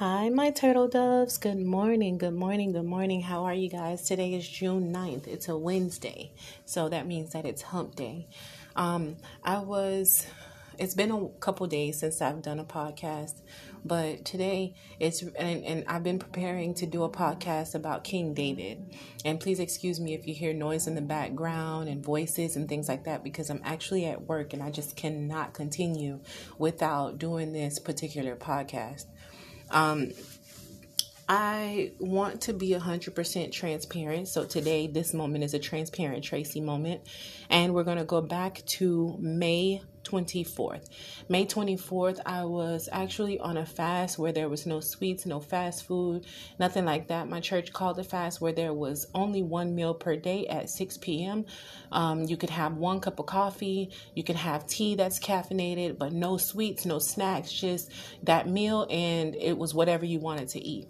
Hi, my turtle doves. Good morning, good morning, good morning. How are you guys? Today is June 9th. It's a Wednesday. So that means that it's hump day. Um, I was, it's been a couple days since I've done a podcast, but today it's, and, and I've been preparing to do a podcast about King David. And please excuse me if you hear noise in the background and voices and things like that because I'm actually at work and I just cannot continue without doing this particular podcast. Um, I want to be 100% transparent. So today, this moment is a transparent Tracy moment. And we're going to go back to May 24th. May 24th, I was actually on a fast where there was no sweets, no fast food, nothing like that. My church called a fast where there was only one meal per day at 6 p.m. Um, you could have one cup of coffee, you can have tea that's caffeinated, but no sweets, no snacks, just that meal, and it was whatever you wanted to eat.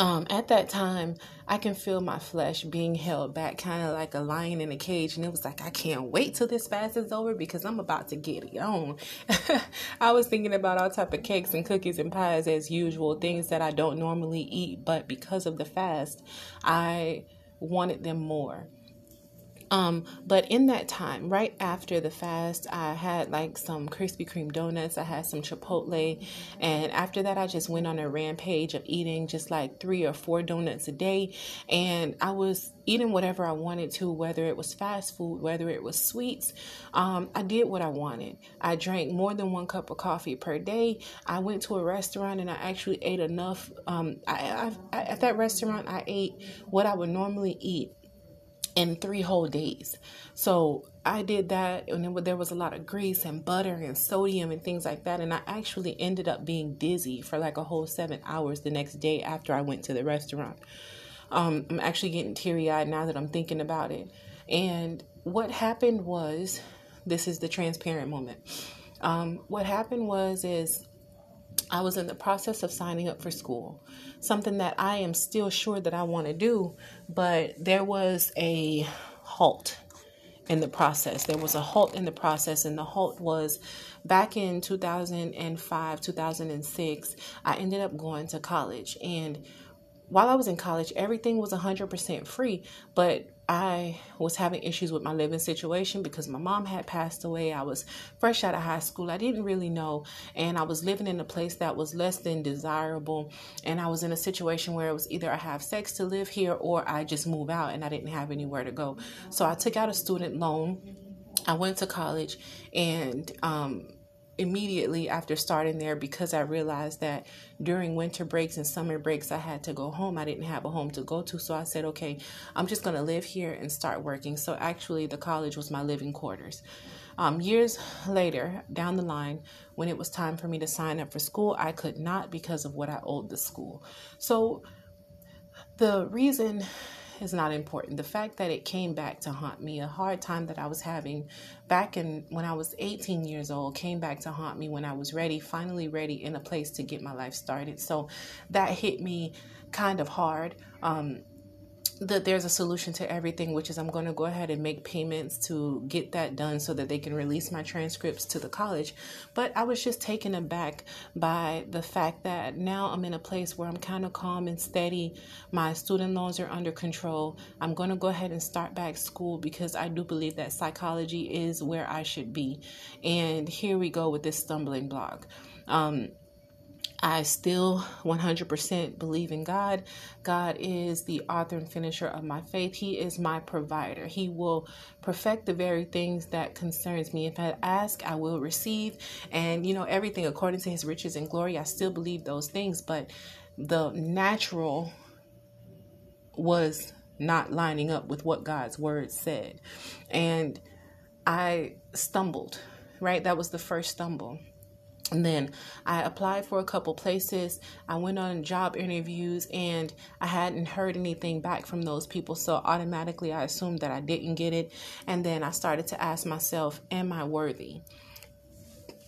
Um, at that time, I can feel my flesh being held back, kind of like a lion in a cage. And it was like, I can't wait till this fast is over because I'm about to get it on. I was thinking about all type of cakes and cookies and pies as usual, things that I don't normally eat, but because of the fast, I wanted them more. Um, but in that time, right after the fast, I had like some Krispy Kreme donuts, I had some Chipotle, and after that, I just went on a rampage of eating just like three or four donuts a day. And I was eating whatever I wanted to, whether it was fast food, whether it was sweets. Um, I did what I wanted. I drank more than one cup of coffee per day. I went to a restaurant and I actually ate enough. Um, I, I, I, at that restaurant, I ate what I would normally eat in three whole days. So I did that, and there was a lot of grease and butter and sodium and things like that. And I actually ended up being dizzy for like a whole seven hours the next day after I went to the restaurant. Um, I'm actually getting teary eyed now that I'm thinking about it. And what happened was, this is the transparent moment. Um, what happened was is I was in the process of signing up for school, something that I am still sure that I want to do, but there was a halt in the process. There was a halt in the process, and the halt was back in 2005, 2006. I ended up going to college, and while I was in college, everything was 100% free, but I was having issues with my living situation because my mom had passed away. I was fresh out of high school. I didn't really know. And I was living in a place that was less than desirable. And I was in a situation where it was either I have sex to live here or I just move out and I didn't have anywhere to go. So I took out a student loan. I went to college and, um, immediately after starting there because I realized that during winter breaks and summer breaks I had to go home. I didn't have a home to go to, so I said, "Okay, I'm just going to live here and start working." So actually the college was my living quarters. Um, years later, down the line, when it was time for me to sign up for school, I could not because of what I owed the school. So the reason is not important. The fact that it came back to haunt me, a hard time that I was having back in when I was 18 years old, came back to haunt me when I was ready, finally ready in a place to get my life started. So that hit me kind of hard. Um, that there's a solution to everything, which is I'm going to go ahead and make payments to get that done so that they can release my transcripts to the college. But I was just taken aback by the fact that now I'm in a place where I'm kind of calm and steady. My student loans are under control. I'm going to go ahead and start back school because I do believe that psychology is where I should be. And here we go with this stumbling block. Um, I still 100% believe in God. God is the author and finisher of my faith. He is my provider. He will perfect the very things that concerns me. If I ask, I will receive. And you know, everything according to his riches and glory, I still believe those things, but the natural was not lining up with what God's word said. And I stumbled, right? That was the first stumble and then I applied for a couple places. I went on job interviews and I hadn't heard anything back from those people. So automatically I assumed that I didn't get it. And then I started to ask myself, Am I worthy?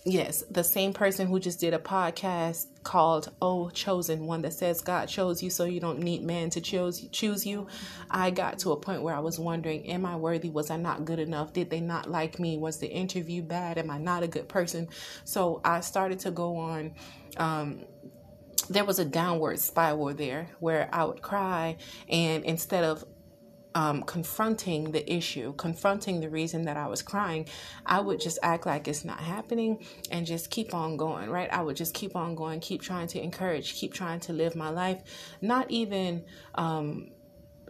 Yes, the same person who just did a podcast called Oh Chosen One that says God chose you so you don't need man to choose choose you. I got to a point where I was wondering, am I worthy? Was I not good enough? Did they not like me? Was the interview bad? Am I not a good person? So I started to go on um, there was a downward spiral there where I would cry, and instead of um, confronting the issue, confronting the reason that I was crying, I would just act like it's not happening and just keep on going, right? I would just keep on going, keep trying to encourage, keep trying to live my life, not even um,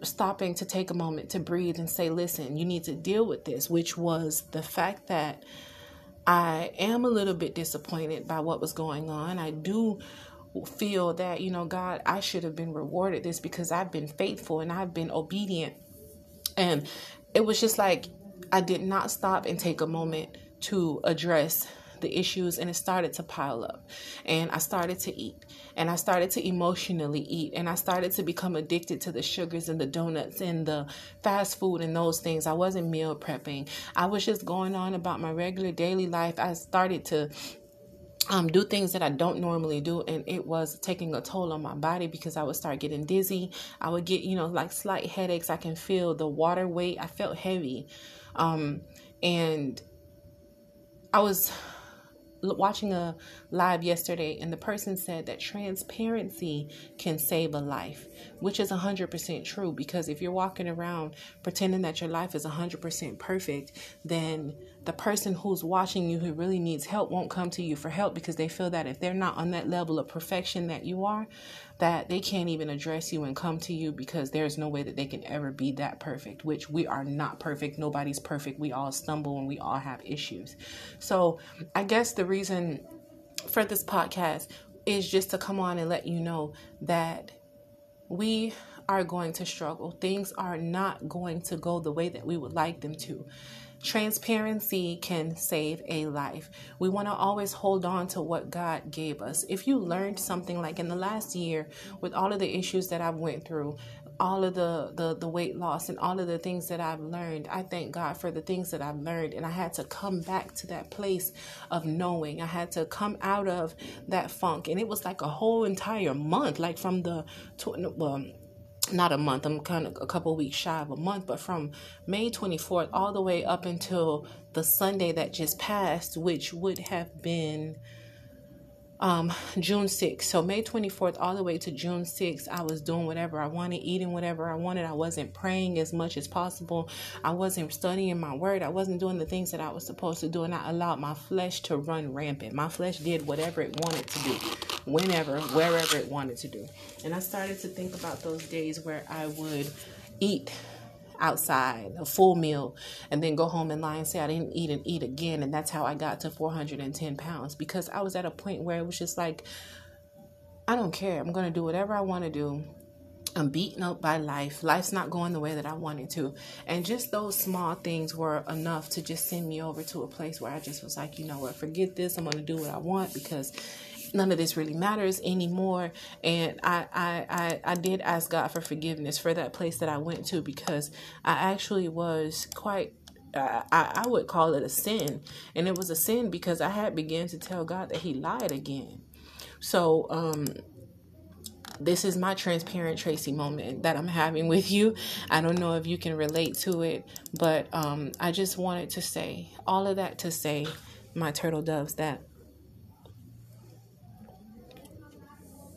stopping to take a moment to breathe and say, listen, you need to deal with this, which was the fact that I am a little bit disappointed by what was going on. I do feel that, you know, God, I should have been rewarded this because I've been faithful and I've been obedient. And it was just like I did not stop and take a moment to address the issues and it started to pile up. And I started to eat and I started to emotionally eat and I started to become addicted to the sugars and the donuts and the fast food and those things. I wasn't meal prepping. I was just going on about my regular daily life. I started to um, do things that I don't normally do, and it was taking a toll on my body because I would start getting dizzy. I would get, you know, like slight headaches. I can feel the water weight. I felt heavy, um, and I was watching a live yesterday and the person said that transparency can save a life, which is 100% true because if you're walking around pretending that your life is 100% perfect, then the person who's watching you who really needs help won't come to you for help because they feel that if they're not on that level of perfection that you are, that they can't even address you and come to you because there's no way that they can ever be that perfect, which we are not perfect. Nobody's perfect. We all stumble and we all have issues. So, I guess the reason for this podcast is just to come on and let you know that we are going to struggle. Things are not going to go the way that we would like them to. Transparency can save a life. We want to always hold on to what God gave us. If you learned something like in the last year with all of the issues that I've went through, all of the, the the weight loss and all of the things that I've learned. I thank God for the things that I've learned and I had to come back to that place of knowing. I had to come out of that funk and it was like a whole entire month like from the well not a month, I'm kind of a couple weeks shy of a month, but from May 24th all the way up until the Sunday that just passed, which would have been um, June 6th. So May 24th all the way to June 6th, I was doing whatever I wanted, eating whatever I wanted. I wasn't praying as much as possible. I wasn't studying my word. I wasn't doing the things that I was supposed to do. And I allowed my flesh to run rampant. My flesh did whatever it wanted to do, whenever, wherever it wanted to do. And I started to think about those days where I would eat outside, a full meal, and then go home and lie and say I didn't eat and eat again. And that's how I got to 410 pounds because I was at a point where it was just like, I don't care. I'm going to do whatever I want to do. I'm beaten up by life. Life's not going the way that I wanted to. And just those small things were enough to just send me over to a place where I just was like, you know what, forget this. I'm going to do what I want because none of this really matters anymore. And I, I, I, I did ask God for forgiveness for that place that I went to because I actually was quite I, I would call it a sin. And it was a sin because I had begun to tell God that He lied again. So, um, this is my transparent Tracy moment that I'm having with you. I don't know if you can relate to it, but um, I just wanted to say all of that to say, my turtle doves, that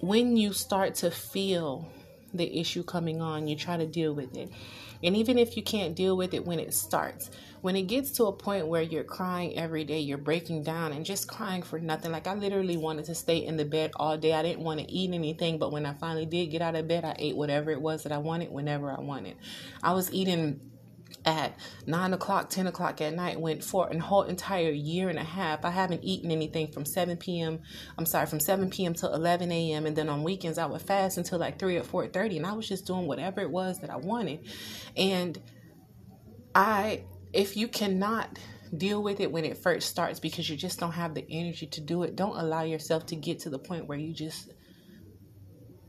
when you start to feel the issue coming on, you try to deal with it. And even if you can't deal with it when it starts, when it gets to a point where you're crying every day, you're breaking down and just crying for nothing. Like I literally wanted to stay in the bed all day. I didn't want to eat anything, but when I finally did get out of bed, I ate whatever it was that I wanted whenever I wanted. I was eating at nine o'clock, ten o'clock at night. Went for a whole entire year and a half. I haven't eaten anything from seven p.m. I'm sorry, from seven p.m. to eleven a.m. And then on weekends I would fast until like three or four thirty, and I was just doing whatever it was that I wanted. And I, if you cannot deal with it when it first starts because you just don't have the energy to do it, don't allow yourself to get to the point where you just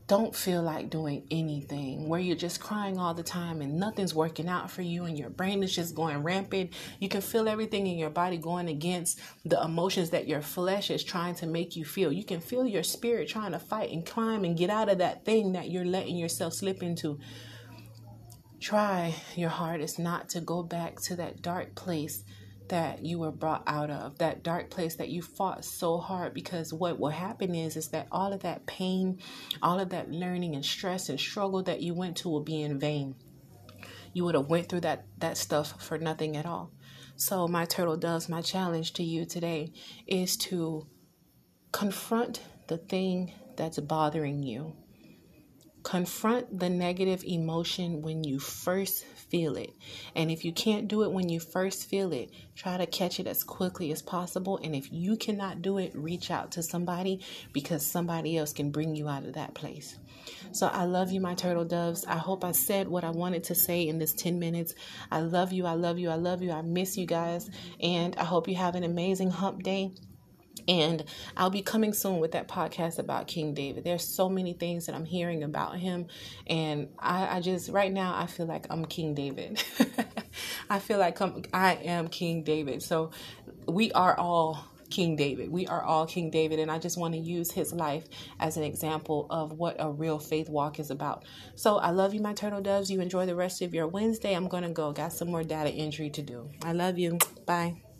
don't feel like doing anything, where you're just crying all the time and nothing's working out for you and your brain is just going rampant. You can feel everything in your body going against the emotions that your flesh is trying to make you feel. You can feel your spirit trying to fight and climb and get out of that thing that you're letting yourself slip into. Try your hardest not to go back to that dark place that you were brought out of, that dark place that you fought so hard because what will happen is is that all of that pain, all of that learning and stress and struggle that you went to will be in vain. You would have went through that that stuff for nothing at all. So my turtle doves, my challenge to you today is to confront the thing that's bothering you. Confront the negative emotion when you first feel it. And if you can't do it when you first feel it, try to catch it as quickly as possible. And if you cannot do it, reach out to somebody because somebody else can bring you out of that place. So I love you, my turtle doves. I hope I said what I wanted to say in this 10 minutes. I love you. I love you. I love you. I miss you guys. And I hope you have an amazing hump day. And I'll be coming soon with that podcast about King David. There's so many things that I'm hearing about him. And I, I just, right now, I feel like I'm King David. I feel like I'm, I am King David. So we are all King David. We are all King David, and I just want to use his life as an example of what a real faith walk is about. So I love you, my turtle doves. You enjoy the rest of your Wednesday. I'm going to go. Got some more data entry to do. I love you. Bye.